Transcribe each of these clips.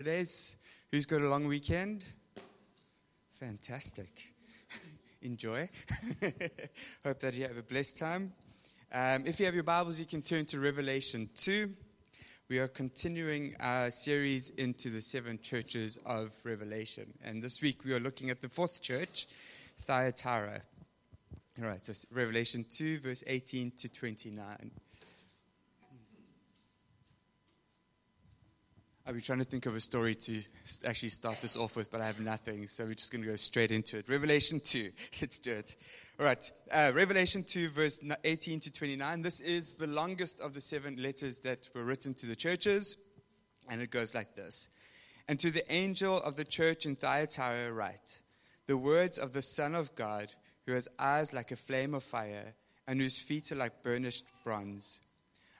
Holidays. Who's got a long weekend? Fantastic. Enjoy. Hope that you have a blessed time. Um, if you have your Bibles, you can turn to Revelation 2. We are continuing our series into the seven churches of Revelation. And this week we are looking at the fourth church, Thyatira. All right, so Revelation 2, verse 18 to 29. I've been trying to think of a story to actually start this off with, but I have nothing, so we're just going to go straight into it. Revelation 2. Let's do it. All right. Uh, Revelation 2, verse 18 to 29. This is the longest of the seven letters that were written to the churches, and it goes like this And to the angel of the church in Thyatira, write the words of the Son of God, who has eyes like a flame of fire, and whose feet are like burnished bronze.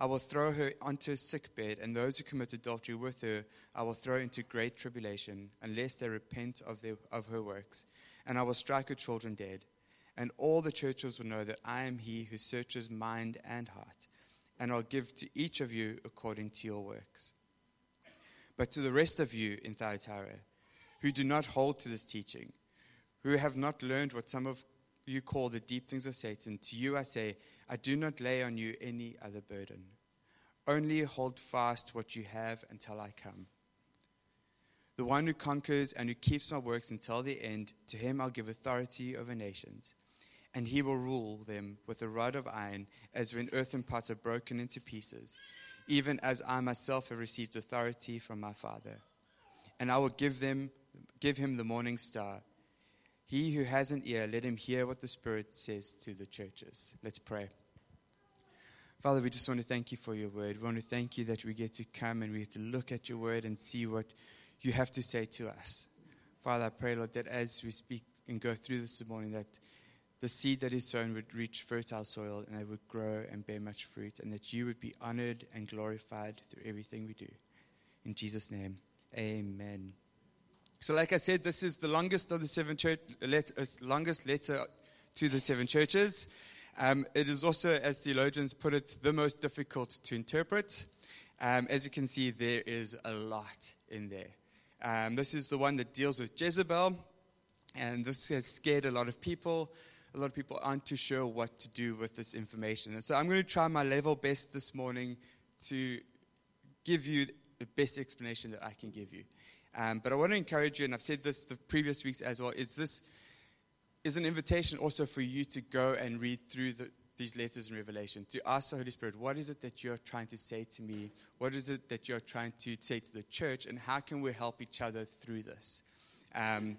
I will throw her onto a sick bed, and those who commit adultery with her I will throw into great tribulation, unless they repent of, their, of her works. And I will strike her children dead. And all the churches will know that I am he who searches mind and heart, and I'll give to each of you according to your works. But to the rest of you in Thyatira, who do not hold to this teaching, who have not learned what some of you call the deep things of Satan, to you I say, I do not lay on you any other burden. Only hold fast what you have until I come. The one who conquers and who keeps my works until the end, to him I'll give authority over nations. And he will rule them with a rod of iron, as when earthen pots are broken into pieces, even as I myself have received authority from my Father. And I will give them give him the morning star. He who has an ear, let him hear what the Spirit says to the churches. Let's pray. Father, we just want to thank you for your word. We want to thank you that we get to come and we get to look at your word and see what you have to say to us. Father, I pray, Lord, that as we speak and go through this morning, that the seed that is sown would reach fertile soil and it would grow and bear much fruit, and that you would be honored and glorified through everything we do. In Jesus' name, amen. So, like I said, this is the longest of the seven church, letter, longest letter to the seven churches. Um, it is also, as theologians put it, the most difficult to interpret. Um, as you can see, there is a lot in there. Um, this is the one that deals with Jezebel, and this has scared a lot of people. A lot of people aren't too sure what to do with this information. And so I'm going to try my level best this morning to give you the best explanation that I can give you. Um, but I want to encourage you, and I've said this the previous weeks as well, is this is an invitation also for you to go and read through the, these letters in Revelation, to ask the Holy Spirit, what is it that you're trying to say to me? What is it that you're trying to say to the church? And how can we help each other through this? Um,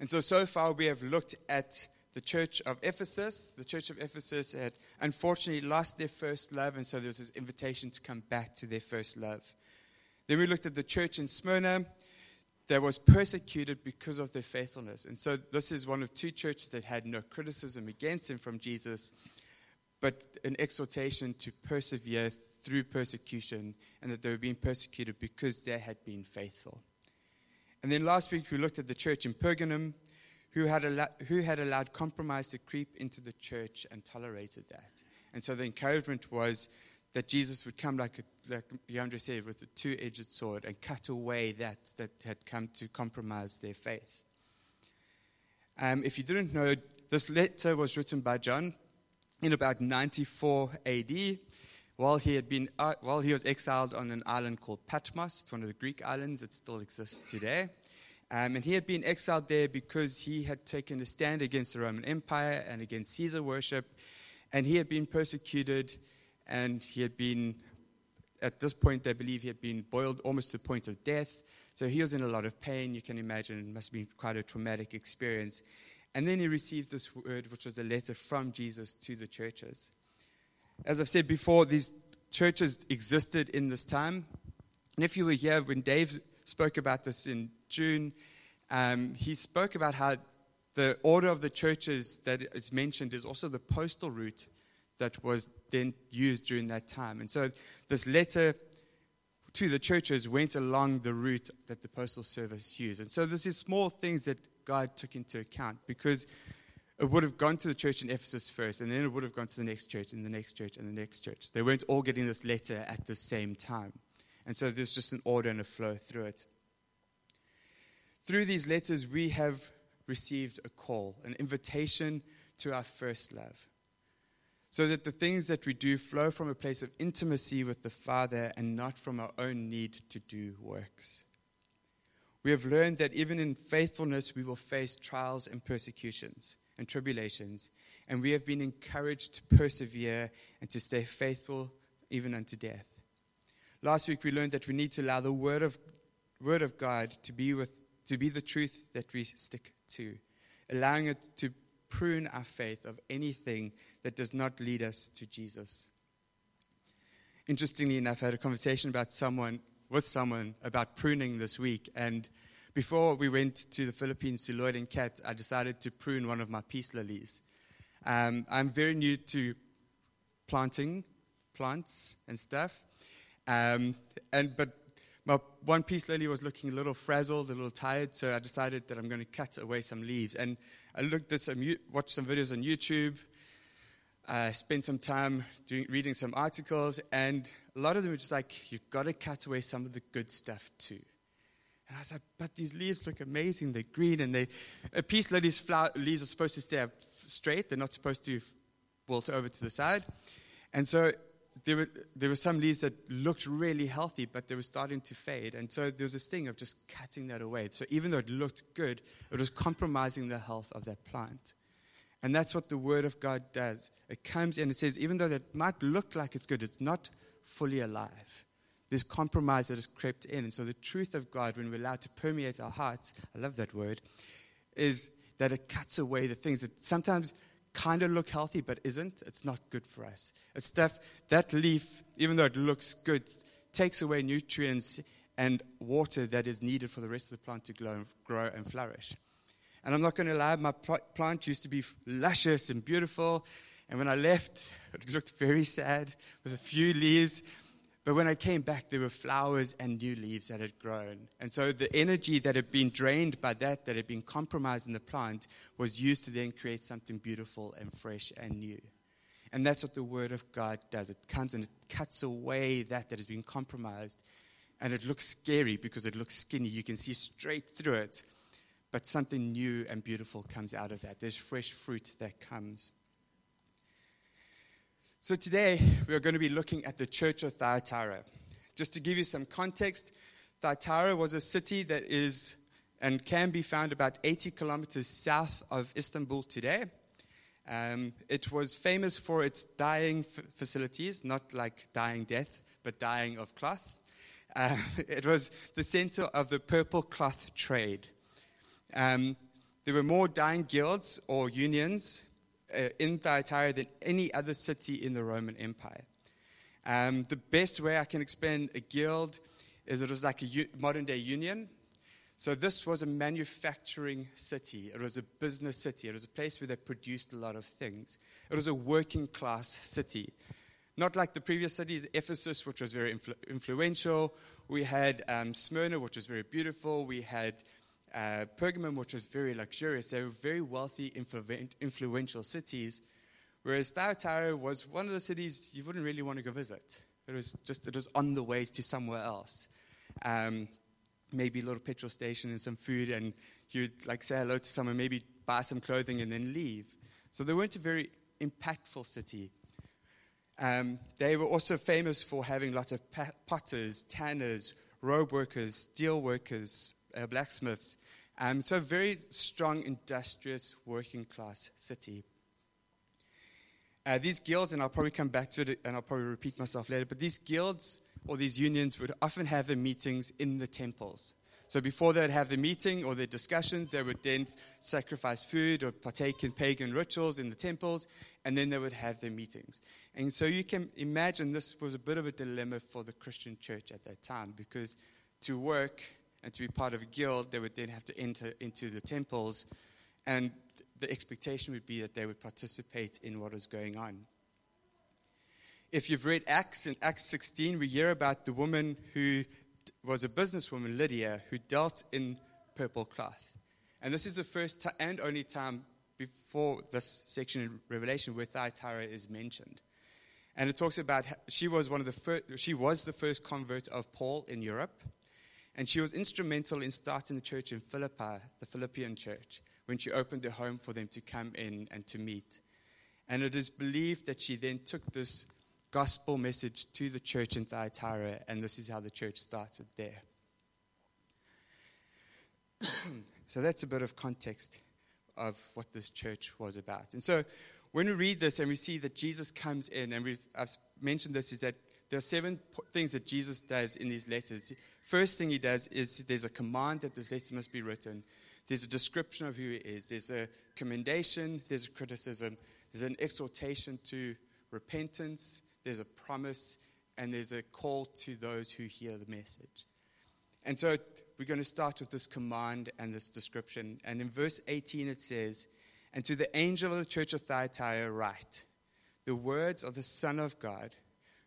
and so, so far, we have looked at the church of Ephesus. The church of Ephesus had unfortunately lost their first love, and so there was this invitation to come back to their first love. Then we looked at the church in Smyrna that was persecuted because of their faithfulness. And so this is one of two churches that had no criticism against him from Jesus, but an exhortation to persevere through persecution and that they were being persecuted because they had been faithful. And then last week we looked at the church in Pergamum who had, who had allowed compromise to creep into the church and tolerated that. And so the encouragement was that Jesus would come, like, a, like Yandra said, with a two edged sword and cut away that that had come to compromise their faith. Um, if you didn't know, this letter was written by John in about 94 AD while he, had been, uh, while he was exiled on an island called Patmos. One of the Greek islands that still exists today. Um, and he had been exiled there because he had taken a stand against the Roman Empire and against Caesar worship. And he had been persecuted and he had been, at this point, they believe he had been boiled almost to the point of death. So he was in a lot of pain, you can imagine. It must have been quite a traumatic experience. And then he received this word, which was a letter from Jesus to the churches. As I've said before, these churches existed in this time. And if you were here when Dave spoke about this in June, um, he spoke about how the order of the churches that is mentioned is also the postal route that was then used during that time. And so this letter to the churches went along the route that the postal service used. And so this is small things that God took into account because it would have gone to the church in Ephesus first, and then it would have gone to the next church, and the next church, and the next church. They weren't all getting this letter at the same time. And so there's just an order and a flow through it. Through these letters, we have received a call, an invitation to our first love. So that the things that we do flow from a place of intimacy with the Father and not from our own need to do works. We have learned that even in faithfulness, we will face trials and persecutions and tribulations, and we have been encouraged to persevere and to stay faithful even unto death. Last week, we learned that we need to allow the Word of, word of God to be, with, to be the truth that we stick to, allowing it to prune our faith of anything that does not lead us to Jesus. Interestingly enough, I had a conversation about someone with someone about pruning this week, and before we went to the Philippines to Lloyd and Kat, I decided to prune one of my peace lilies. Um, I'm very new to planting plants and stuff, um, and but my one peace lily was looking a little frazzled, a little tired, so I decided that I'm going to cut away some leaves. And I looked at some, watched some videos on YouTube, uh, spent some time doing, reading some articles, and a lot of them were just like, you've got to cut away some of the good stuff too. And I was like, but these leaves look amazing. They're green, and they, a peace lily's flower, leaves are supposed to stay up straight. They're not supposed to wilt over to the side. And so there were, there were some leaves that looked really healthy, but they were starting to fade. And so there was this thing of just cutting that away. So even though it looked good, it was compromising the health of that plant. And that's what the Word of God does. It comes in and it says, even though that might look like it's good, it's not fully alive. There's compromise that has crept in. And so the truth of God, when we're allowed to permeate our hearts, I love that word, is that it cuts away the things that sometimes kind of look healthy but isn't, it's not good for us. It's stuff, that leaf, even though it looks good, takes away nutrients and water that is needed for the rest of the plant to grow, grow and flourish. And I'm not going to lie, my plant used to be luscious and beautiful. And when I left, it looked very sad with a few leaves. But when I came back, there were flowers and new leaves that had grown. And so the energy that had been drained by that, that had been compromised in the plant, was used to then create something beautiful and fresh and new. And that's what the Word of God does. It comes and it cuts away that that has been compromised. And it looks scary because it looks skinny. You can see straight through it. But something new and beautiful comes out of that. There's fresh fruit that comes. So today we are going to be looking at the church of Thyatira. Just to give you some context, Thyatira was a city that is and can be found about 80 kilometers south of Istanbul today. Um, it was famous for its dyeing f- facilities, not like dyeing death, but dyeing of cloth. Uh, it was the center of the purple cloth trade. Um, there were more dyeing guilds or unions in Thyatira than any other city in the Roman Empire. Um, the best way I can explain a guild is it was like a u- modern day union. So this was a manufacturing city. It was a business city. It was a place where they produced a lot of things. It was a working class city. Not like the previous cities, Ephesus, which was very influ- influential. We had um, Smyrna, which was very beautiful. We had uh, Pergamum, which was very luxurious, they were very wealthy, influ- influential cities, whereas Thyatira was one of the cities you wouldn't really want to go visit. It was just it was on the way to somewhere else. Um, maybe a little petrol station and some food, and you'd like say hello to someone, maybe buy some clothing and then leave. So they weren't a very impactful city. Um, they were also famous for having lots of potters, tanners, robe workers, steel workers, uh, blacksmiths. Um, so, a very strong, industrious, working class city. Uh, these guilds, and I'll probably come back to it and I'll probably repeat myself later, but these guilds or these unions would often have their meetings in the temples. So before they'd have the meeting or their discussions, they would then sacrifice food or partake in pagan rituals in the temples, and then they would have their meetings. And so you can imagine this was a bit of a dilemma for the Christian church at that time because to work And to be part of a guild, they would then have to enter into the temples. And the expectation would be that they would participate in what was going on. If you've read Acts, in Acts 16, we hear about the woman who was a businesswoman, Lydia, who dealt in purple cloth. And this is the first and only time before this section in Revelation where Thyatira is mentioned. And it talks about she was one of the first, she was the first convert of Paul in Europe, and she was instrumental in starting the church in Philippi, the Philippian church, when she opened her home for them to come in and to meet. And it is believed that she then took this gospel message to the church in Thyatira, and this is how the church started there. so that's a bit of context of what this church was about. And so when we read this and we see that Jesus comes in, and we've, I've mentioned this, is that there are seven things that Jesus does in these letters. First thing he does is there's a command that this letter must be written. There's a description of who he is. There's a commendation. There's a criticism. There's an exhortation to repentance. There's a promise. And there's a call to those who hear the message. And so we're going to start with this command and this description. And in verse 18 it says, And to the angel of the church of Thyatira write, The words of the Son of God,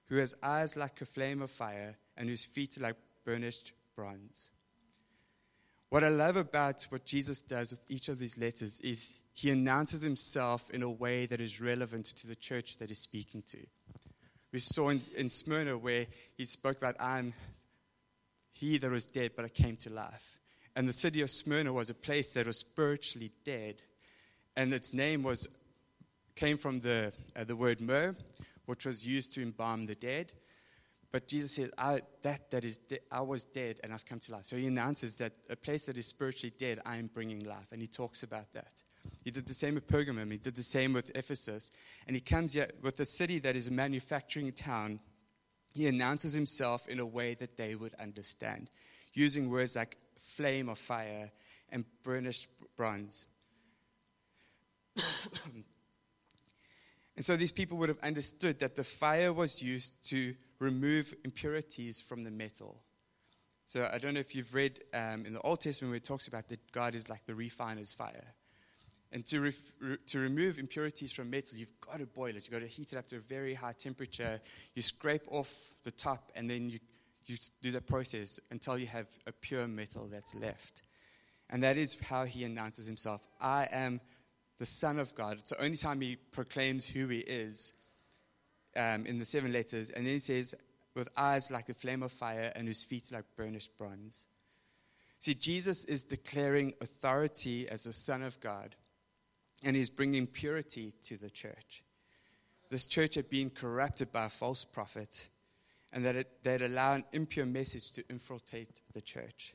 who has eyes like a flame of fire and whose feet are like burnished bronze. What I love about what Jesus does with each of these letters is he announces himself in a way that is relevant to the church that he's speaking to. We saw in, in Smyrna where he spoke about, I'm he that was dead, but I came to life. And the city of Smyrna was a place that was spiritually dead. And its name was, came from the, uh, the word myrrh, which was used to embalm the dead. But Jesus says, I, that, that is de- I was dead and I've come to life. So he announces that a place that is spiritually dead, I am bringing life. And he talks about that. He did the same with Pergamum. He did the same with Ephesus. And he comes here with a city that is a manufacturing town he announces himself in a way that they would understand, using words like flame of fire and burnished bronze. and so these people would have understood that the fire was used to remove impurities from the metal. So I don't know if you've read um, in the Old Testament where it talks about that God is like the refiner's fire. And to, ref, re, to remove impurities from metal, you've got to boil it. You've got to heat it up to a very high temperature. You scrape off the top, and then you, you do the process until you have a pure metal that's left. And that is how he announces himself I am the Son of God. It's the only time he proclaims who he is um, in the seven letters. And then he says, with eyes like a flame of fire and whose feet like burnished bronze. See, Jesus is declaring authority as the Son of God and he's bringing purity to the church. This church had been corrupted by a false prophet, and that it, they'd allow an impure message to infiltrate the church.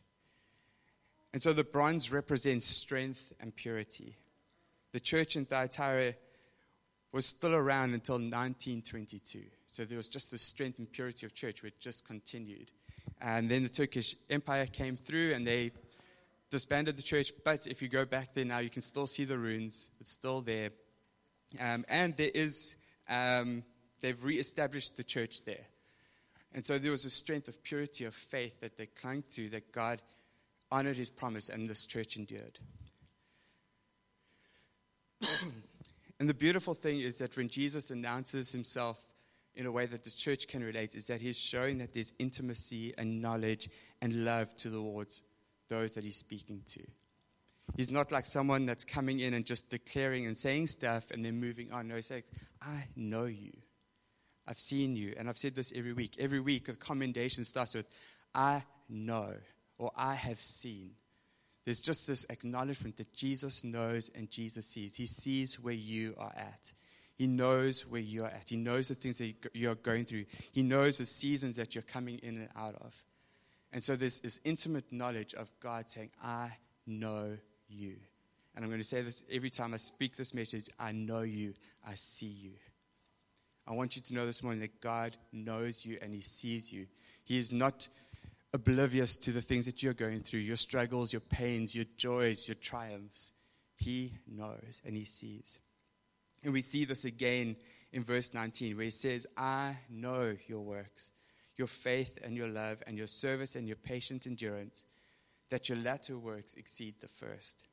And so the bronze represents strength and purity. The church in Thyatira was still around until 1922. So there was just the strength and purity of church, which just continued. And then the Turkish Empire came through and they disbanded the church, but if you go back there now, you can still see the ruins. It's still there. Um, and there is, um, they've reestablished the church there. And so there was a strength of purity of faith that they clung to, that God honored his promise, and this church endured. And the beautiful thing is that when Jesus announces himself in a way that the church can relate, is that he's showing that there's intimacy and knowledge and love towards those that he's speaking to. He's not like someone that's coming in and just declaring and saying stuff and then moving on. No, he's like, I know you. I've seen you. And I've said this every week. Every week, the commendation starts with, I know or I have seen. There's just this acknowledgement that Jesus knows and Jesus sees. He sees where you are at. He knows where you are at. He knows the things that you are going through. He knows the seasons that you're coming in and out of. And so there's this intimate knowledge of God saying, I know you. And I'm going to say this every time I speak this message I know you, I see you. I want you to know this morning that God knows you and He sees you. He is not oblivious to the things that you're going through your struggles, your pains, your joys, your triumphs. He knows and He sees. And we see this again in verse 19 where He says, I know your works your faith and your love and your service and your patient endurance, that your latter works exceed the first.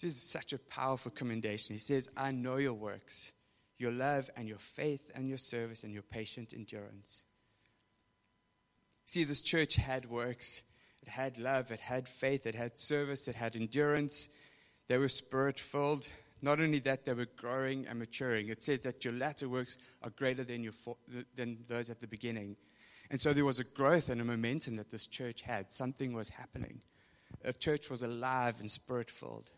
This is such a powerful commendation. He says, I know your works, your love and your faith and your service and your patient endurance. See, this church had works. It had love, it had faith, it had service, it had endurance. They were spirit filled. Not only that, they were growing and maturing. It says that your latter works are greater than, your than those at the beginning. And so there was a growth and a momentum that this church had. Something was happening. A church was alive and spirit filled.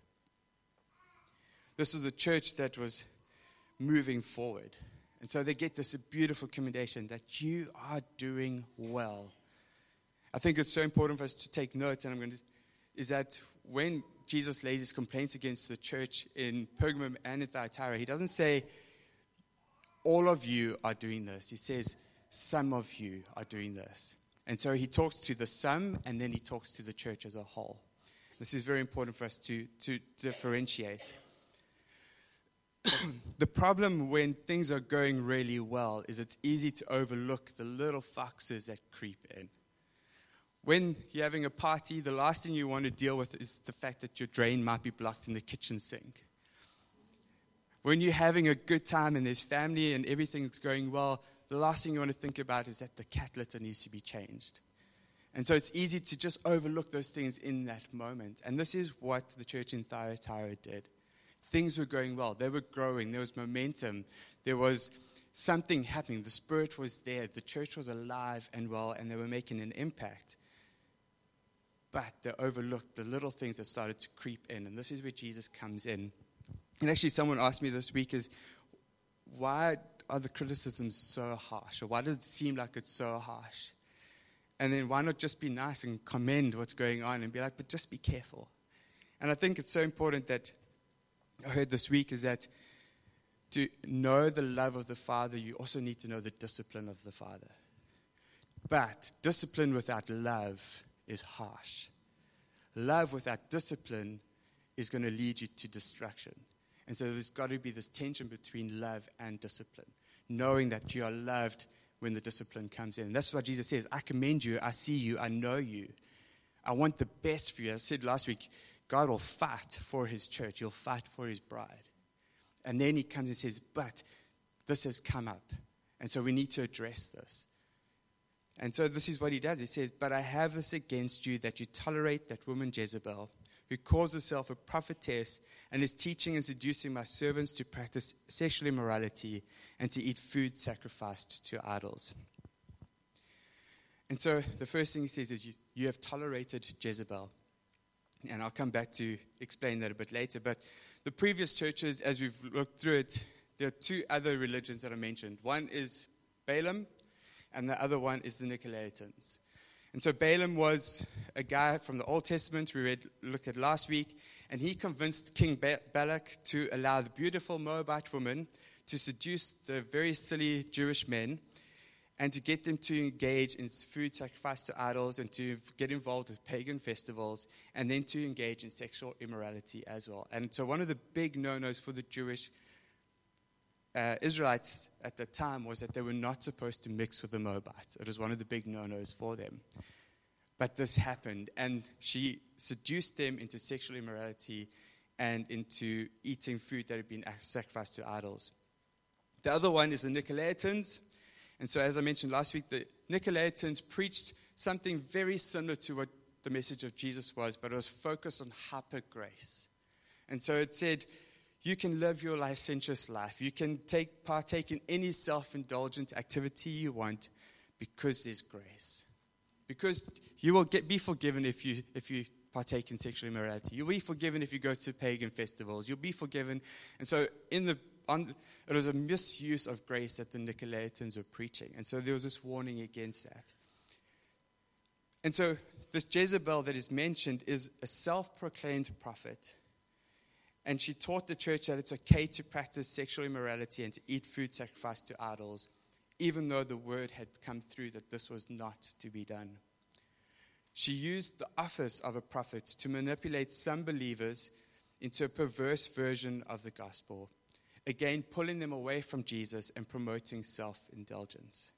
This was a church that was moving forward. And so they get this beautiful commendation that you are doing well. I think it's so important for us to take note, and I'm going to, is that when Jesus lays his complaints against the church in Pergamum and in Thyatira, he doesn't say, all of you are doing this. He says, some of you are doing this. And so he talks to the some, and then he talks to the church as a whole. This is very important for us to, to differentiate. the problem when things are going really well is it's easy to overlook the little foxes that creep in. When you're having a party, the last thing you want to deal with is the fact that your drain might be blocked in the kitchen sink. When you're having a good time and there's family and everything's going well, the last thing you want to think about is that the cat litter needs to be changed. And so it's easy to just overlook those things in that moment. And this is what the church in Thyatira did. Things were going well, they were growing, there was momentum, there was something happening. The Spirit was there, the church was alive and well, and they were making an impact. But they overlooked the little things that started to creep in. And this is where Jesus comes in. And actually, someone asked me this week is why are the criticisms so harsh? Or why does it seem like it's so harsh? And then why not just be nice and commend what's going on and be like, but just be careful. And I think it's so important that I heard this week is that to know the love of the Father, you also need to know the discipline of the Father. But discipline without love is harsh. Love without discipline is going to lead you to destruction. And so there's got to be this tension between love and discipline, knowing that you are loved when the discipline comes in. That's what Jesus says I commend you, I see you, I know you. I want the best for you. I said last week, God will fight for his church, he'll fight for his bride. And then he comes and says, But this has come up. And so we need to address this. And so this is what he does. He says, But I have this against you that you tolerate that woman Jezebel, who calls herself a prophetess and is teaching and seducing my servants to practice sexual immorality and to eat food sacrificed to idols. And so the first thing he says is, You, you have tolerated Jezebel. And I'll come back to explain that a bit later. But the previous churches, as we've looked through it, there are two other religions that are mentioned. One is Balaam, and the other one is the Nicolaitans. And so Balaam was a guy from the Old Testament we read, looked at last week, and he convinced King Balak to allow the beautiful Moabite woman to seduce the very silly Jewish men and to get them to engage in food sacrifice to idols and to get involved with pagan festivals and then to engage in sexual immorality as well. And so, one of the big no nos for the Jewish uh, Israelites at the time was that they were not supposed to mix with the Moabites. It was one of the big no nos for them. But this happened, and she seduced them into sexual immorality and into eating food that had been sacrificed to idols. The other one is the Nicolaitans. And so, as I mentioned last week, the Nicolaitans preached something very similar to what the message of Jesus was, but it was focused on hyper grace. And so it said, you can live your licentious life. You can take, partake in any self indulgent activity you want because there's grace. Because you will get, be forgiven if you, if you partake in sexual immorality. You'll be forgiven if you go to pagan festivals. You'll be forgiven. And so, in the on, it was a misuse of grace that the Nicolaitans were preaching. And so there was this warning against that. And so this Jezebel that is mentioned is a self proclaimed prophet. And she taught the church that it's okay to practice sexual immorality and to eat food sacrificed to idols, even though the word had come through that this was not to be done. She used the office of a prophet to manipulate some believers into a perverse version of the gospel again pulling them away from Jesus and promoting self indulgence.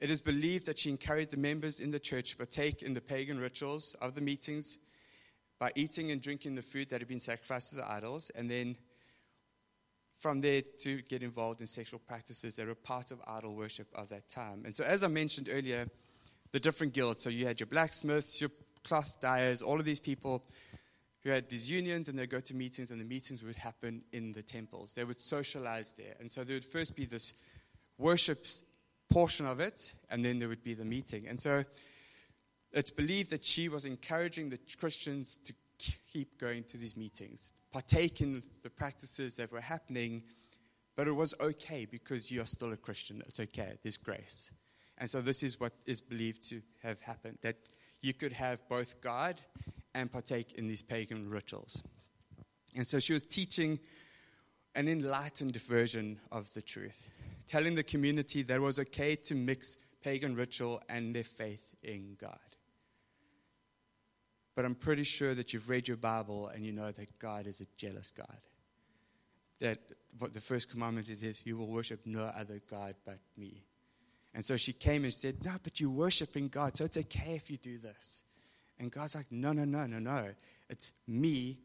It is believed that she encouraged the members in the church to partake in the pagan rituals of the meetings by eating and drinking the food that had been sacrificed to the idols, and then from there to get involved in sexual practices that were part of idol worship of that time. And so, as I mentioned earlier, the different guilds. So, you had your blacksmiths, your cloth dyers, all of these people who had these unions, and they'd go to meetings, and the meetings would happen in the temples. They would socialize there. And so, there would first be this worship portion of it, and then there would be the meeting. And so it's believed that she was encouraging the Christians to keep going to these meetings, partake in the practices that were happening, but it was okay because you are still a Christian. It's okay, there's grace. And so this is what is believed to have happened that you could have both God and partake in these pagan rituals. And so she was teaching an enlightened version of the truth telling the community that it was okay to mix pagan ritual and their faith in God. But I'm pretty sure that you've read your Bible and you know that God is a jealous God. That what the first commandment is, is you will worship no other God but me. And so she came and said, No, but you're worshiping God, so it's okay if you do this. And God's like, No, no, no, no, no. It's me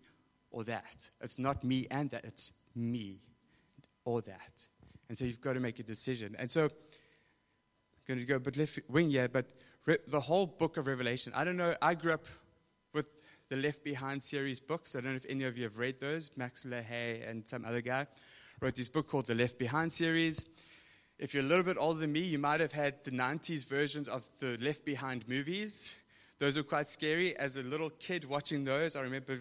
or that. It's not me and that. It's me or that. And so you've got to make a decision. And so, I'm going to go but left wing here, but the whole book of Revelation, I don't know, I grew up with the Left Behind series books. I don't know if any of you have read those. Max LaHaye and some other guy wrote this book called the Left Behind series. If you're a little bit older than me, you might have had the 90s versions of the Left Behind movies. Those were quite scary. As a little kid watching those, I remember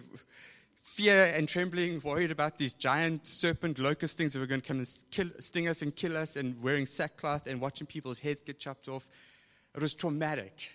fear and trembling, worried about these giant serpent locust things that were going to come and kill, sting us and kill us, and wearing sackcloth and watching people's heads get chopped off. It was traumatic.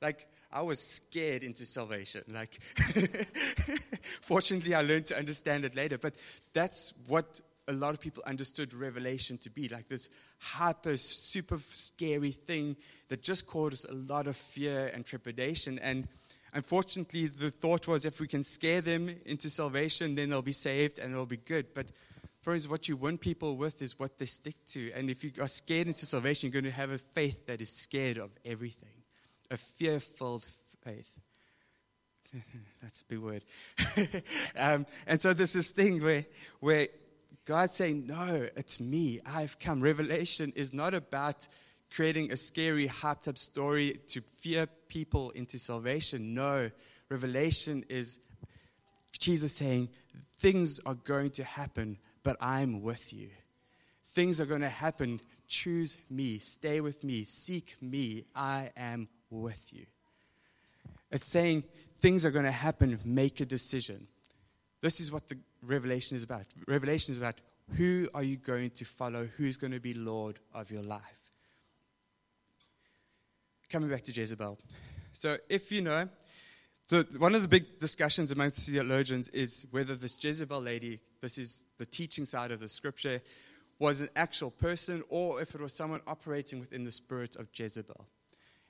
Like, I was scared into salvation. Like, fortunately, I learned to understand it later. But that's what a lot of people understood Revelation to be like this hyper, super scary thing that just caused a lot of fear and trepidation. And Unfortunately, the thought was if we can scare them into salvation, then they'll be saved and it'll be good. But is what you win people with is what they stick to. And if you are scared into salvation, you're going to have a faith that is scared of everything, a fearful faith. That's a big word. um, and so there's this thing where, where God's saying, No, it's me. I've come. Revelation is not about creating a scary, hyped up story to fear people into salvation. No, Revelation is Jesus saying, Things are going to happen, but I'm with you. Things are going to happen. Choose me. Stay with me. Seek me. I am with you. It's saying things are going to happen. Make a decision. This is what the revelation is about. Revelation is about who are you going to follow? Who's going to be Lord of your life? coming back to Jezebel. So, if you know, so one of the big discussions amongst theologians is whether this Jezebel lady, this is the teaching side of the scripture, was an actual person or if it was someone operating within the spirit of Jezebel.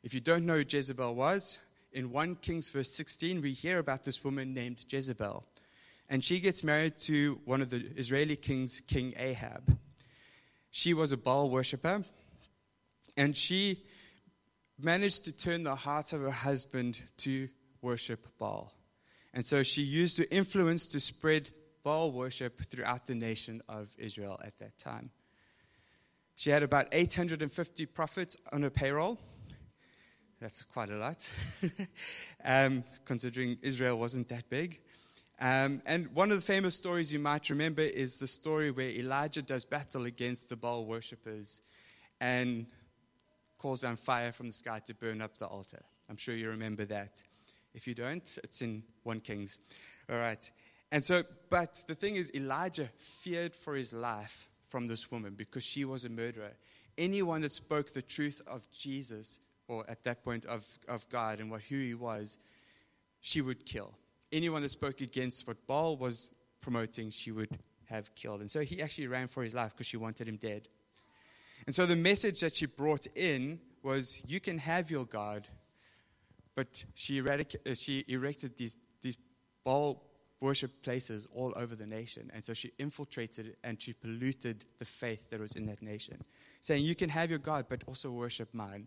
If you don't know who Jezebel was, in 1 Kings verse 16, we hear about this woman named Jezebel. And she gets married to one of the Israeli kings, King Ahab. She was a Baal worshiper, and she managed to turn the heart of her husband to worship Baal. And so she used her influence to spread Baal worship throughout the nation of Israel at that time. She had about 850 prophets on her payroll. That's quite a lot, um, considering Israel wasn't that big. Um, and one of the famous stories you might remember is the story where Elijah does battle against the Baal worshippers. And calls down fire from the sky to burn up the altar. I'm sure you remember that. If you don't, it's in 1 Kings. All right. And so, but the thing is, Elijah feared for his life from this woman because she was a murderer. Anyone that spoke the truth of Jesus, or at that point of, of God and what, who he was, she would kill. Anyone that spoke against what Baal was promoting, she would have killed. And so he actually ran for his life because she wanted him dead. And so the message that she brought in was you can have your God, but she, uh, she erected these, these Baal worship places all over the nation. And so she infiltrated and she polluted the faith that was in that nation, saying, You can have your God, but also worship mine.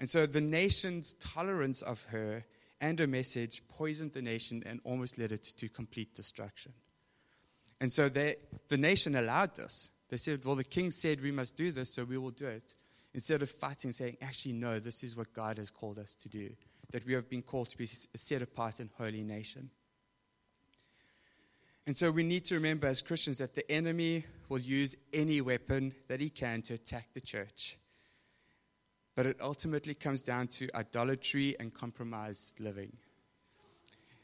And so the nation's tolerance of her and her message poisoned the nation and almost led it to complete destruction. And so they, the nation allowed this. They said, Well, the king said we must do this, so we will do it. Instead of fighting, saying, Actually, no, this is what God has called us to do, that we have been called to be a set apart and holy nation. And so we need to remember as Christians that the enemy will use any weapon that he can to attack the church. But it ultimately comes down to idolatry and compromised living.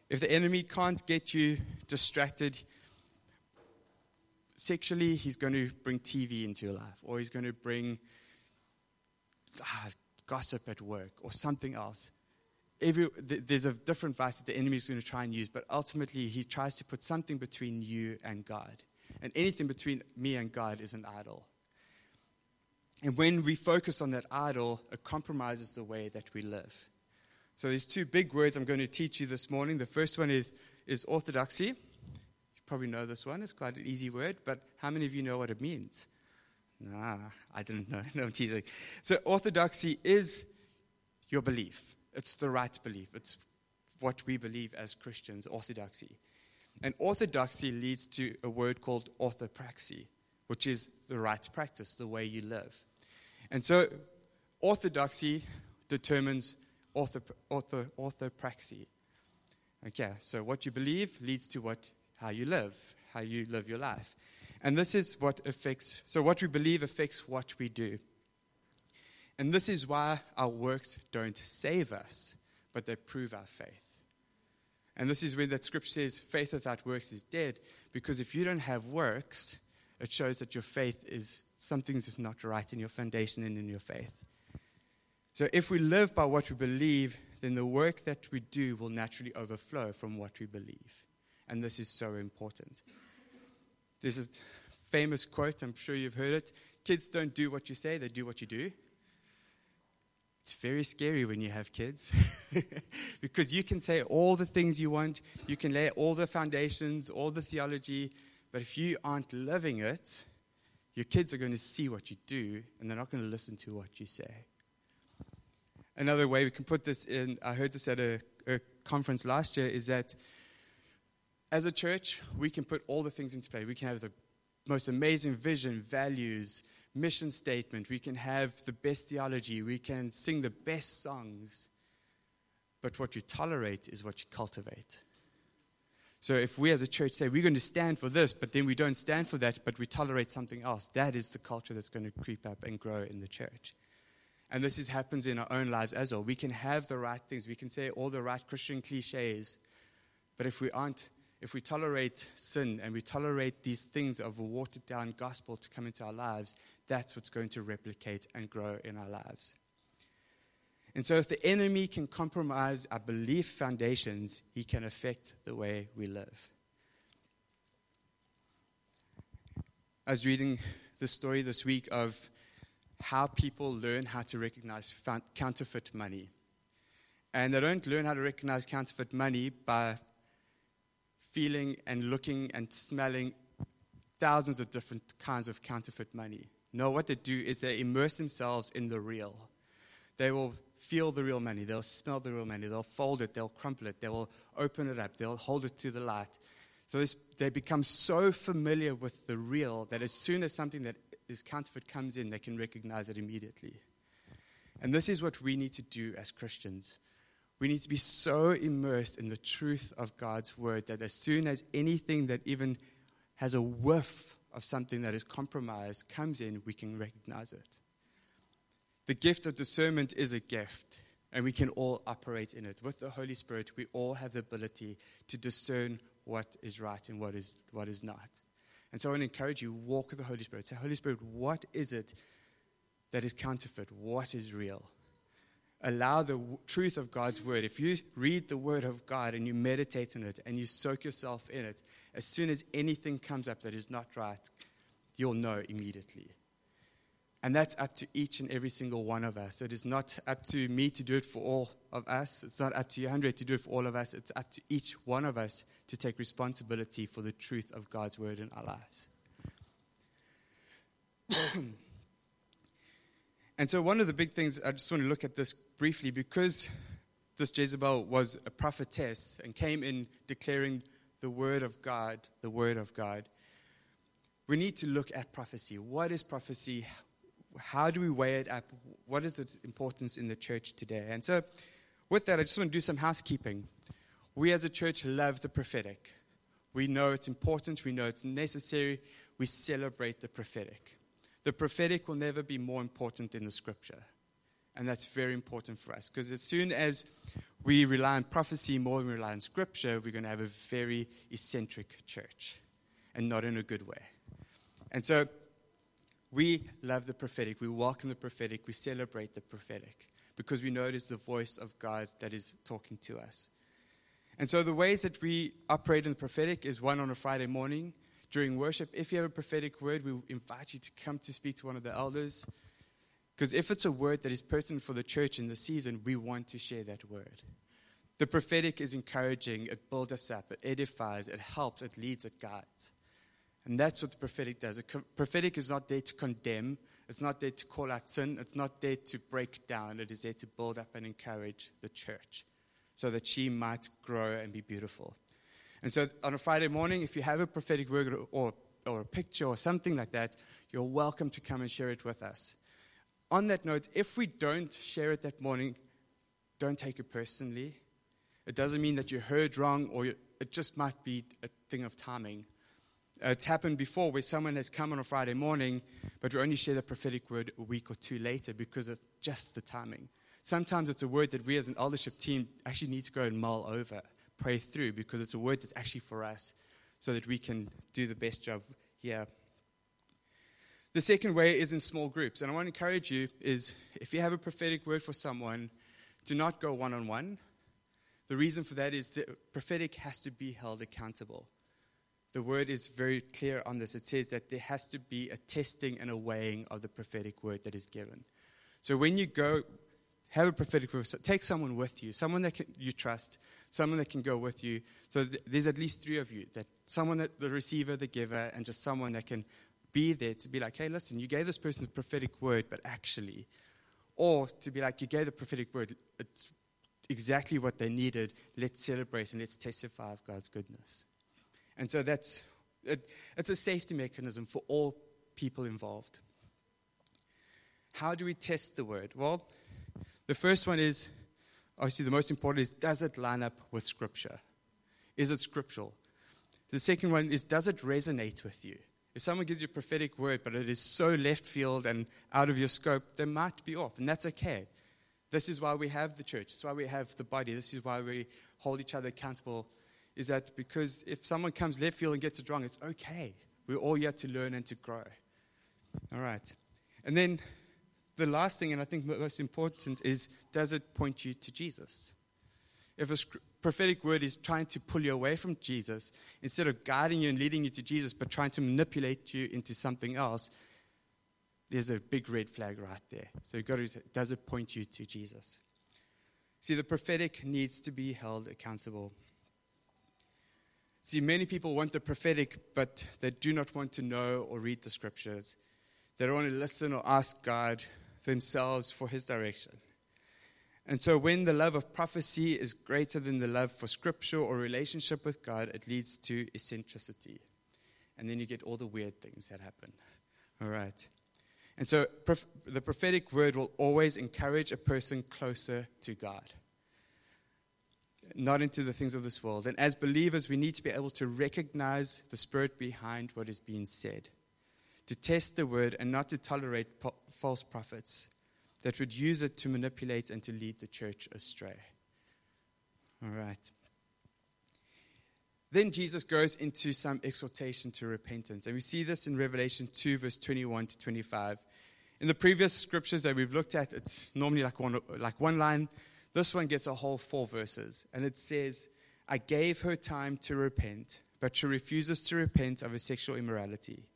If the enemy can't get you distracted sexually, he's going to bring TV into your life, or he's going to bring ah, gossip at work, or something else. Every, there's a different vice that the enemy is going to try and use, but ultimately he tries to put something between you and God. And anything between me and God is an idol. And when we focus on that idol, it compromises the way that we live. So there's two big words I'm going to teach you this morning. The first one is, is orthodoxy. You probably know this one. It's quite an easy word, but how many of you know what it means? Nah, I didn't know. No, I'm teasing. So orthodoxy is your belief. It's the right belief. It's what we believe as Christians, orthodoxy. And orthodoxy leads to a word called orthopraxy, which is the right practice, the way you live. And so, orthodoxy determines ortho, ortho, orthopraxy. Okay, so what you believe leads to what, how you live, how you live your life. And this is what affects, so what we believe affects what we do. And this is why our works don't save us, but they prove our faith. And this is where that scripture says faith without works is dead, because if you don't have works, it shows that your faith is something's not right in your foundation and in your faith. So if we live by what we believe, then the work that we do will naturally overflow from what we believe. And this is so important. This is a famous quote, I'm sure you've heard it. Kids don't do what you say, they do what you do. It's very scary when you have kids because you can say all the things you want, you can lay all the foundations, all the theology, but if you aren't living it, your kids are going to see what you do and they're not going to listen to what you say. Another way we can put this in, I heard this at a, a conference last year, is that as a church, we can put all the things into play. We can have the most amazing vision, values, mission statement. We can have the best theology. We can sing the best songs. But what you tolerate is what you cultivate. So if we as a church say we're going to stand for this, but then we don't stand for that, but we tolerate something else, that is the culture that's going to creep up and grow in the church. And this is, happens in our own lives as well. We can have the right things, we can say all the right Christian cliches, but if we aren't if we tolerate sin and we tolerate these things of a watered down gospel to come into our lives, that's what's going to replicate and grow in our lives. And so, if the enemy can compromise our belief foundations, he can affect the way we live. I was reading the story this week of how people learn how to recognize counterfeit money. And they don't learn how to recognize counterfeit money by feeling and looking and smelling thousands of different kinds of counterfeit money. No, what they do is they immerse themselves in the real. They will feel the real money, they'll smell the real money, they'll fold it, they'll crumple it, they will open it up, they'll hold it to the light. So they become so familiar with the real that as soon as something that is counterfeit comes in, they can recognize it immediately. And this is what we need to do as Christians. We need to be so immersed in the truth of God's word that as soon as anything that even has a whiff of something that is compromised comes in, we can recognize it. The gift of discernment is a gift, and we can all operate in it. With the Holy Spirit, we all have the ability to discern what is right and what is, what is not. And so I want to encourage you walk with the Holy Spirit. Say, Holy Spirit, what is it that is counterfeit? What is real? allow the w- truth of God's word, if you read the word of God and you meditate on it and you soak yourself in it, as soon as anything comes up that is not right, you'll know immediately. And that's up to each and every single one of us. It is not up to me to do it for all of us. It's not up to you, Andre, to do it for all of us. It's up to each one of us to take responsibility for the truth of God's word in our lives. and so, one of the big things, I just want to look at this briefly because this Jezebel was a prophetess and came in declaring the word of God, the word of God. We need to look at prophecy. What is prophecy? How do we weigh it up? What is its importance in the church today? And so, with that, I just want to do some housekeeping. We as a church love the prophetic. We know it's important, we know it's necessary, we celebrate the prophetic. The prophetic will never be more important than the scripture. And that's very important for us because as soon as we rely on prophecy more than we rely on scripture, we're going to have a very eccentric church and not in a good way. And so we love the prophetic. We welcome the prophetic. We celebrate the prophetic because we know it is the voice of God that is talking to us. And so the ways that we operate in the prophetic is one on a Friday morning during worship. If you have a prophetic word, we invite you to come to speak to one of the elders. Because if it's a word that is pertinent for the church in the season, we want to share that word. The prophetic is encouraging, it builds us up, it edifies, it helps, it leads, it guides. And that's what the prophetic does. The prophetic is not there to condemn, it's not there to call out sin, it's not there to break down, it is there to build up and encourage the church so that she might grow and be beautiful. And so on a Friday morning, if you have a prophetic word or, or, a picture or something like that, you're welcome to come and share it with us on that note, if we don't share it that morning, don't take it personally. It doesn't mean that you heard wrong or it just might be a thing of timing. Uh, it's happened before where someone has come on a Friday morning, but we only share the prophetic word a week or two later because of just the timing. Sometimes it's a word that we as an eldership team actually need to go and mull over, pray through, because it's a word that's actually for us so that we can do the best job here. The second way is in small groups. And I want to encourage you is if you have a prophetic word for someone, do not go one on one. The reason for that is the prophetic has to be held accountable. The word is very clear on this. It says that there has to be a testing and a weighing of the prophetic word that is given. So when you go have a prophetic word, take someone with you, someone that can, you trust, someone that can go with you. So th- there's at least three of you that someone that the receiver, the giver, and just someone that can be there to be like, hey, listen, you gave this person the prophetic word, but actually, or to be like, you gave the prophetic word, it's exactly what they needed. Let's celebrate and let's testify of God's goodness. And so that's it, it's a safety mechanism for all people involved. How do we test the word? Well, the first one is obviously the most important is does it line up with Scripture? Is it scriptural? The second one is does it resonate with you? If someone gives you a prophetic word, but it is so left field and out of your scope, they might be off, and that's okay. This is why we have the church. It's why we have the body. This is why we hold each other accountable. Is that because if someone comes left field and gets it wrong, it's okay. We're all here to learn and to grow. All right. And then the last thing, and I think most important, is does it point you to Jesus? If a prophetic word is trying to pull you away from Jesus, instead of guiding you and leading you to Jesus, but trying to manipulate you into something else, there's a big red flag right there. So you've got to, does it point you to Jesus? See, the prophetic needs to be held accountable. See, many people want the prophetic, but they do not want to know or read the scriptures. They don't want to listen or ask God themselves for his direction. And so, when the love of prophecy is greater than the love for scripture or relationship with God, it leads to eccentricity. And then you get all the weird things that happen. All right. And so, the prophetic word will always encourage a person closer to God, not into the things of this world. And as believers, we need to be able to recognize the spirit behind what is being said, to test the word, and not to tolerate po- false prophets that would use it to manipulate and to lead the church astray. All right. Then Jesus goes into some exhortation to repentance. And we see this in Revelation 2, verse 21 to 25. In the previous scriptures that we've looked at, it's normally like one, like one line. This one gets a whole four verses. And it says, I gave her time to repent, but she refuses to repent of her sexual immorality.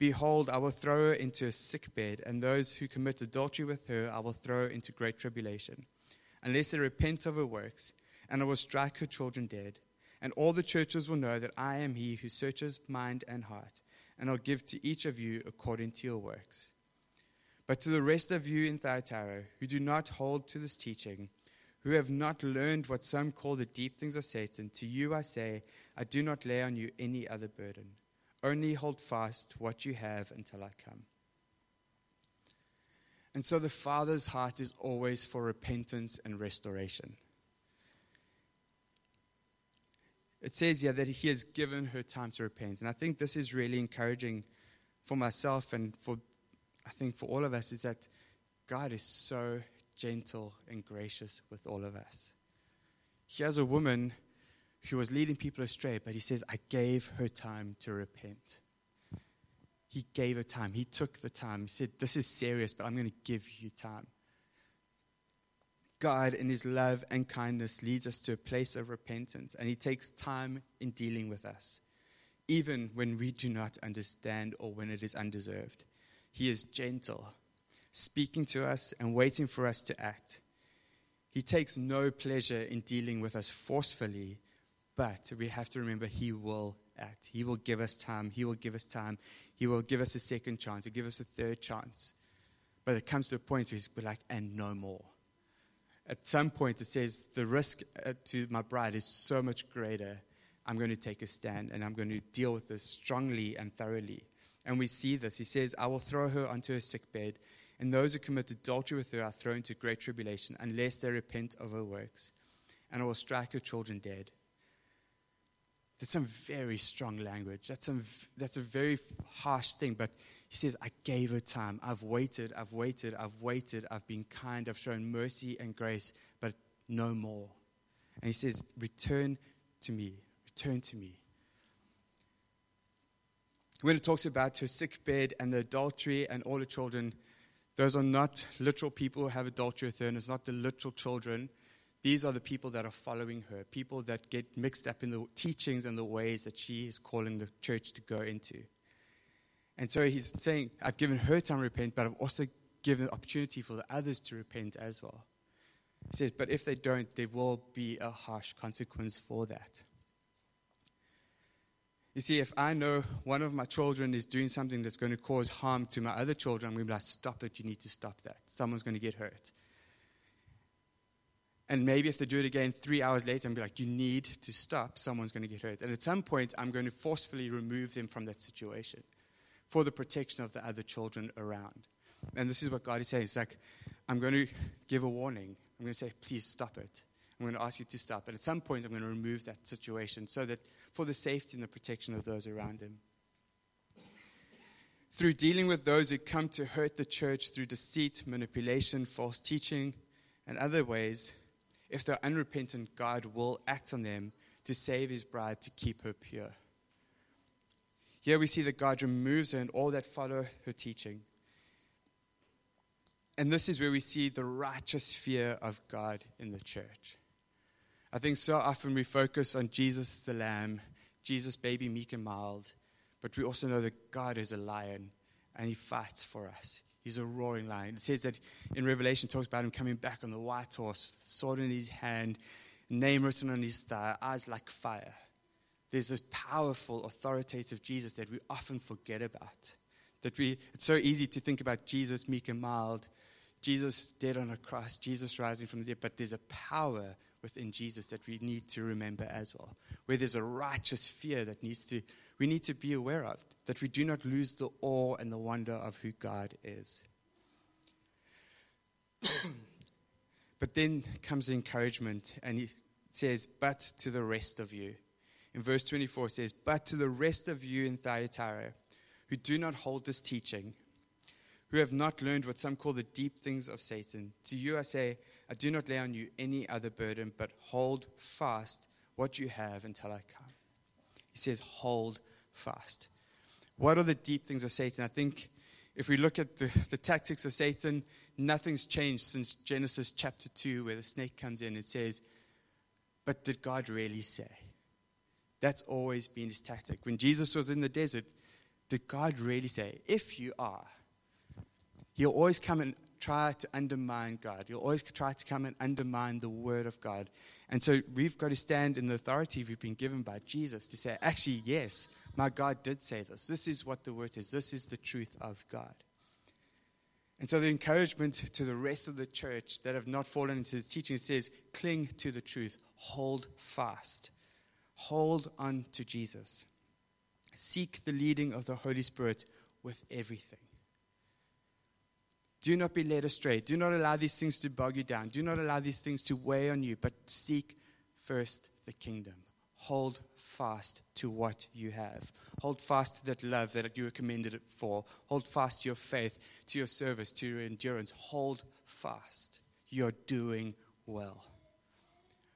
Behold, I will throw her into a sick bed, and those who commit adultery with her I will throw into great tribulation, unless they repent of her works, and I will strike her children dead. And all the churches will know that I am he who searches mind and heart, and I'll give to each of you according to your works. But to the rest of you in Thyatira, who do not hold to this teaching, who have not learned what some call the deep things of Satan, to you I say, I do not lay on you any other burden. Only hold fast what you have until I come. And so the Father's heart is always for repentance and restoration. It says here that He has given her time to repent. And I think this is really encouraging for myself and for, I think, for all of us, is that God is so gentle and gracious with all of us. Here's a woman who was leading people astray, but he says, I gave her time to repent. He gave her time. He took the time. He said, This is serious, but I'm going to give you time. God, in his love and kindness, leads us to a place of repentance, and he takes time in dealing with us, even when we do not understand or when it is undeserved. He is gentle, speaking to us and waiting for us to act. He takes no pleasure in dealing with us forcefully, but we have to remember He will act. He will give us time. He will give us time. He will give us a second chance. He'll give us a third chance. But it comes to a point where we're like, and no more. At some point, it says, the risk uh, to my bride is so much greater. I'm going to take a stand and I'm going to deal with this strongly and thoroughly. And we see this. He says, I will throw her onto a sick bed, and those who commit adultery with her are thrown into great tribulation, unless they repent of her works. And I will strike her children dead. That's some very strong language. That's, some, that's a very harsh thing. But he says, I gave her time. I've waited, I've waited, I've waited. I've been kind. I've shown mercy and grace, but no more. And he says, Return to me. Return to me. When it talks about her sick bed and the adultery and all the children, those are not literal people who have adultery with her, and it's not the literal children these are the people that are following her, people that get mixed up in the teachings and the ways that she is calling the church to go into. And so he's saying, I've given her time to repent, but I've also given opportunity for the others to repent as well. He says, but if they don't, there will be a harsh consequence for that. You see, if I know one of my children is doing something that's going to cause harm to my other children, I'm going to be like, stop it, you need to stop that. Someone's going to get hurt. And maybe if they do it again three hours later, I'm going to be like, you need to stop. Someone's going to get hurt. And at some point, I'm going to forcefully remove them from that situation for the protection of the other children around. And this is what God is saying. It's like, I'm going to give a warning. I'm going to say, please stop it. I'm going to ask you to stop. But at some point, I'm going to remove that situation so that for the safety and the protection of those around him. Through dealing with those who come to hurt the church through deceit, manipulation, false teaching, and other ways, if they're unrepentant, God will act on them to save his bride to keep her pure. Here we see that God removes her and all that follow her teaching. And this is where we see the righteous fear of God in the church. I think so often we focus on Jesus the Lamb, Jesus, baby, meek and mild, but we also know that God is a lion and he fights for us. He's a roaring lion. It says that in Revelation, talks about him coming back on the white horse, sword in his hand, name written on his thigh, eyes like fire. There's this powerful, authoritative Jesus that we often forget about. That we, it's so easy to think about Jesus meek and mild, Jesus dead on a cross, Jesus rising from the dead, but there's a power within Jesus that we need to remember as well. Where there's a righteous fear that needs to we need to be aware of, that we do not lose the awe and the wonder of who God is. but then comes the encouragement, and he says, But to the rest of you. In verse 24, it says, But to the rest of you in Thyatira, who do not hold this teaching, who have not learned what some call the deep things of Satan, to you I say, I do not lay on you any other burden, but hold fast what you have until I come. He says, hold fast. What are the deep things of Satan? I think if we look at the, the tactics of Satan, nothing's changed since Genesis chapter 2, where the snake comes in and says, But did God really say? That's always been his tactic. When Jesus was in the desert, Did God really say, if you are? He'll always come and try to undermine God. You'll always try to come and undermine the word of God. And so we've got to stand in the authority we've been given by Jesus to say, actually, yes, my God did say this. This is what the word says. This is the truth of God. And so the encouragement to the rest of the church that have not fallen into this teaching says, cling to the truth, hold fast, hold on to Jesus. Seek the leading of the Holy Spirit with everything. Do not be led astray. Do not allow these things to bog you down. Do not allow these things to weigh on you, but seek first the kingdom. Hold fast to what you have. Hold fast to that love that you were commended for. Hold fast to your faith, to your service, to your endurance. Hold fast. You're doing well.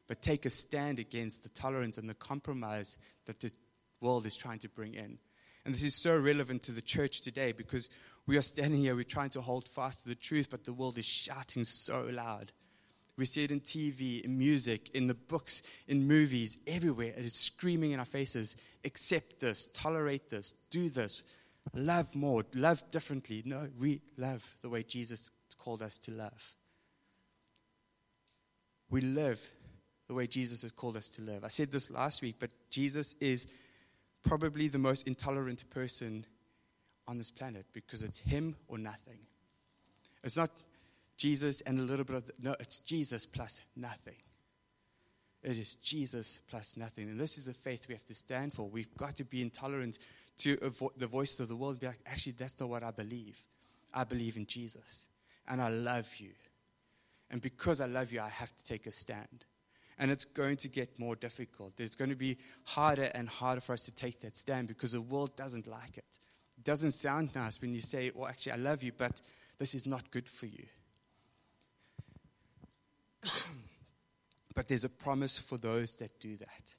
But take a stand against the tolerance and the compromise that the world is trying to bring in. And this is so relevant to the church today because we are standing here, we're trying to hold fast to the truth, but the world is shouting so loud. We see it in TV, in music, in the books, in movies, everywhere. It is screaming in our faces accept this, tolerate this, do this, love more, love differently. No, we love the way Jesus called us to love. We live the way Jesus has called us to live. I said this last week, but Jesus is probably the most intolerant person on this planet because it's him or nothing. It's not Jesus and a little bit of, the, no, it's Jesus plus nothing. It is Jesus plus nothing. And this is a faith we have to stand for. We've got to be intolerant to avo- the voice of the world. Be like, actually, that's not what I believe. I believe in Jesus. And I love you. And because I love you, I have to take a stand. And it's going to get more difficult. It's going to be harder and harder for us to take that stand because the world doesn't like it doesn't sound nice when you say, Well, actually, I love you, but this is not good for you. but there's a promise for those that do that.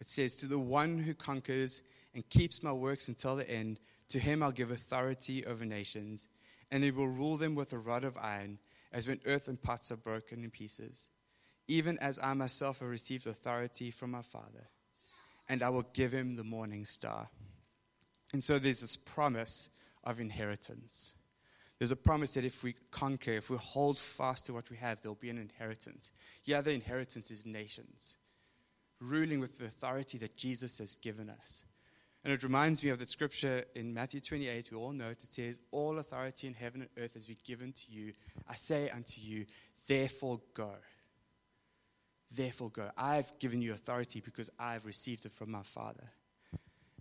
It says, To the one who conquers and keeps my works until the end, to him I'll give authority over nations, and he will rule them with a rod of iron, as when earth and pots are broken in pieces. Even as I myself have received authority from my Father, and I will give him the morning star. And so there's this promise of inheritance. There's a promise that if we conquer, if we hold fast to what we have, there'll be an inheritance. Yeah, the inheritance is nations, ruling with the authority that Jesus has given us. And it reminds me of that scripture in Matthew 28, we all know it. It says, All authority in heaven and earth has been given to you. I say unto you, therefore go. Therefore go. I've given you authority because I've received it from my Father.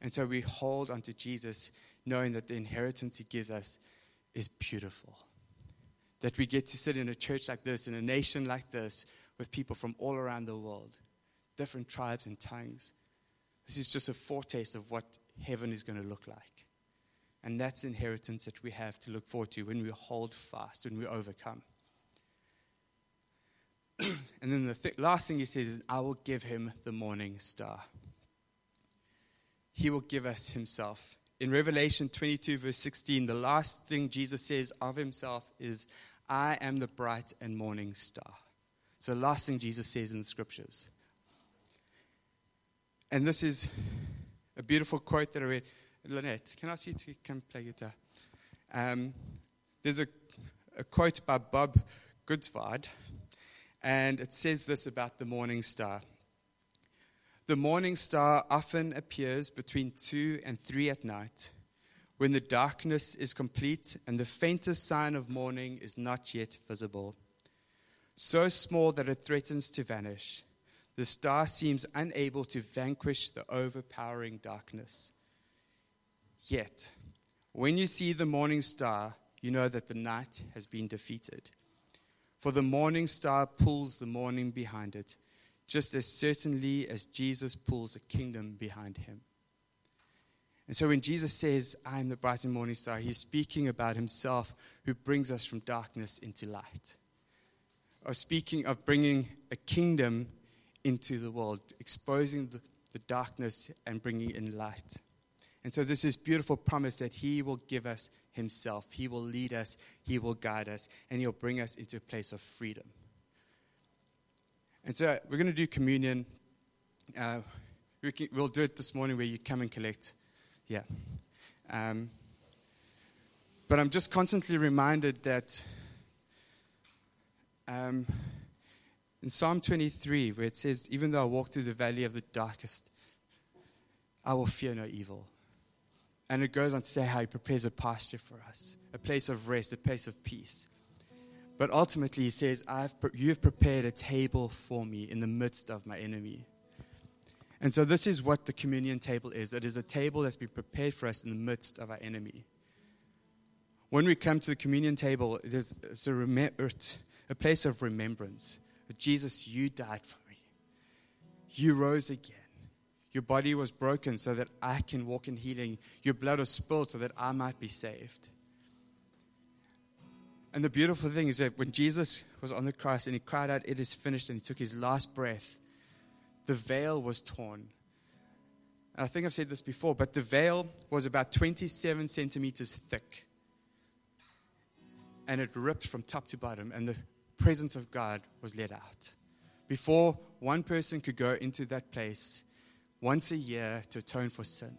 And so we hold onto Jesus, knowing that the inheritance he gives us is beautiful. That we get to sit in a church like this, in a nation like this, with people from all around the world, different tribes and tongues. This is just a foretaste of what heaven is going to look like. And that's inheritance that we have to look forward to when we hold fast, when we overcome. and then the th- last thing he says is, I will give him the morning star he will give us himself. In Revelation 22, verse 16, the last thing Jesus says of himself is, I am the bright and morning star. It's the last thing Jesus says in the scriptures. And this is a beautiful quote that I read. Lynette, can I ask you to come play guitar? Um, there's a, a quote by Bob Goudzwaard, and it says this about the morning star. The morning star often appears between 2 and 3 at night when the darkness is complete and the faintest sign of morning is not yet visible. So small that it threatens to vanish, the star seems unable to vanquish the overpowering darkness. Yet, when you see the morning star, you know that the night has been defeated. For the morning star pulls the morning behind it just as certainly as Jesus pulls a kingdom behind him. And so when Jesus says, I am the bright and morning star, he's speaking about himself who brings us from darkness into light. Or speaking of bringing a kingdom into the world, exposing the, the darkness and bringing in light. And so this is beautiful promise that he will give us himself. He will lead us, he will guide us, and he'll bring us into a place of freedom. And so we're going to do communion. Uh, we will do it this morning where you come and collect. Yeah. Um, but I'm just constantly reminded that um, in Psalm 23, where it says, Even though I walk through the valley of the darkest, I will fear no evil. And it goes on to say how he prepares a pasture for us, a place of rest, a place of peace. But ultimately, he says, I've, You have prepared a table for me in the midst of my enemy. And so, this is what the communion table is it is a table that's been prepared for us in the midst of our enemy. When we come to the communion table, there's, it's a, rem- a place of remembrance Jesus, you died for me. You rose again. Your body was broken so that I can walk in healing. Your blood was spilled so that I might be saved. And the beautiful thing is that when Jesus was on the cross and he cried out, It is finished, and he took his last breath, the veil was torn. And I think I've said this before, but the veil was about 27 centimeters thick. And it ripped from top to bottom, and the presence of God was let out. Before one person could go into that place once a year to atone for sin.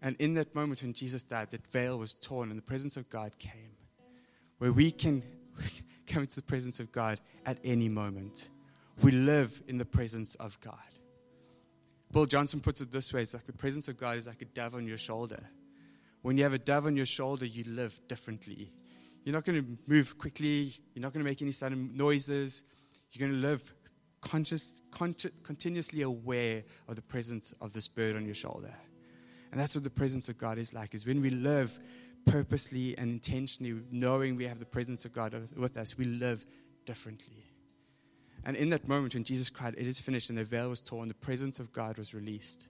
And in that moment when Jesus died, that veil was torn, and the presence of God came where we can come into the presence of God at any moment. We live in the presence of God. Bill Johnson puts it this way it's like the presence of God is like a dove on your shoulder. When you have a dove on your shoulder, you live differently. You're not going to move quickly, you're not going to make any sudden noises. You're going to live conscious, conscious, continuously aware of the presence of this bird on your shoulder. And that's what the presence of God is like, is when we live purposely and intentionally, knowing we have the presence of God with us, we live differently. And in that moment when Jesus cried, It is finished, and the veil was torn, the presence of God was released.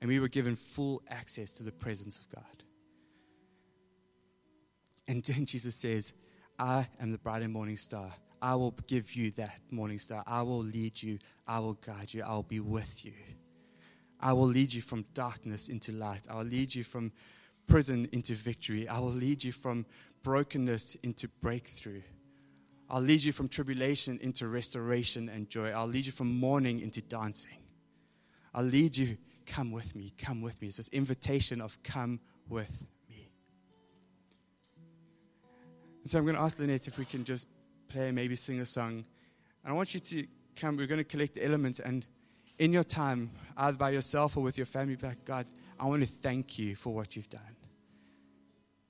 And we were given full access to the presence of God. And then Jesus says, I am the bright and morning star. I will give you that morning star. I will lead you. I will guide you. I will be with you. I will lead you from darkness into light. I will lead you from prison into victory. I will lead you from brokenness into breakthrough. I'll lead you from tribulation into restoration and joy. I'll lead you from mourning into dancing. I'll lead you, come with me, come with me. It's this invitation of come with me. And so I'm going to ask Lynette if we can just play, maybe sing a song. And I want you to come, we're going to collect the elements and in your time, either by yourself or with your family, back, God, I want to thank you for what you've done.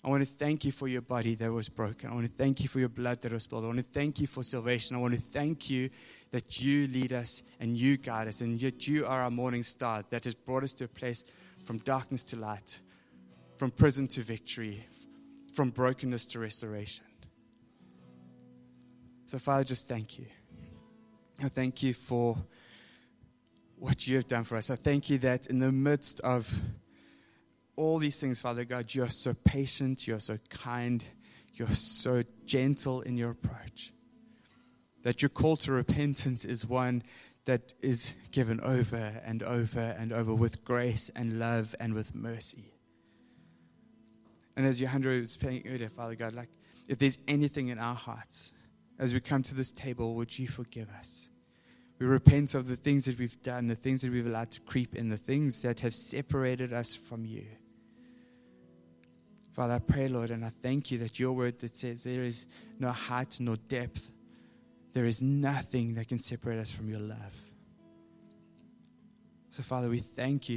I want to thank you for your body that was broken. I want to thank you for your blood that was spilled. I want to thank you for salvation. I want to thank you that you lead us and you guide us, and yet you are our morning star that has brought us to a place from darkness to light, from prison to victory, from brokenness to restoration. So, Father, just thank you. I thank you for what you have done for us. I thank you that in the midst of all these things, Father God, you are so patient, you are so kind, you're so gentle in your approach. That your call to repentance is one that is given over and over and over with grace and love and with mercy. And as Johanna was saying earlier, Father God, like if there's anything in our hearts as we come to this table, would you forgive us? We repent of the things that we've done, the things that we've allowed to creep in, the things that have separated us from you. Father, I pray, Lord, and I thank you that your word that says there is no height nor depth, there is nothing that can separate us from your love. So, Father, we thank you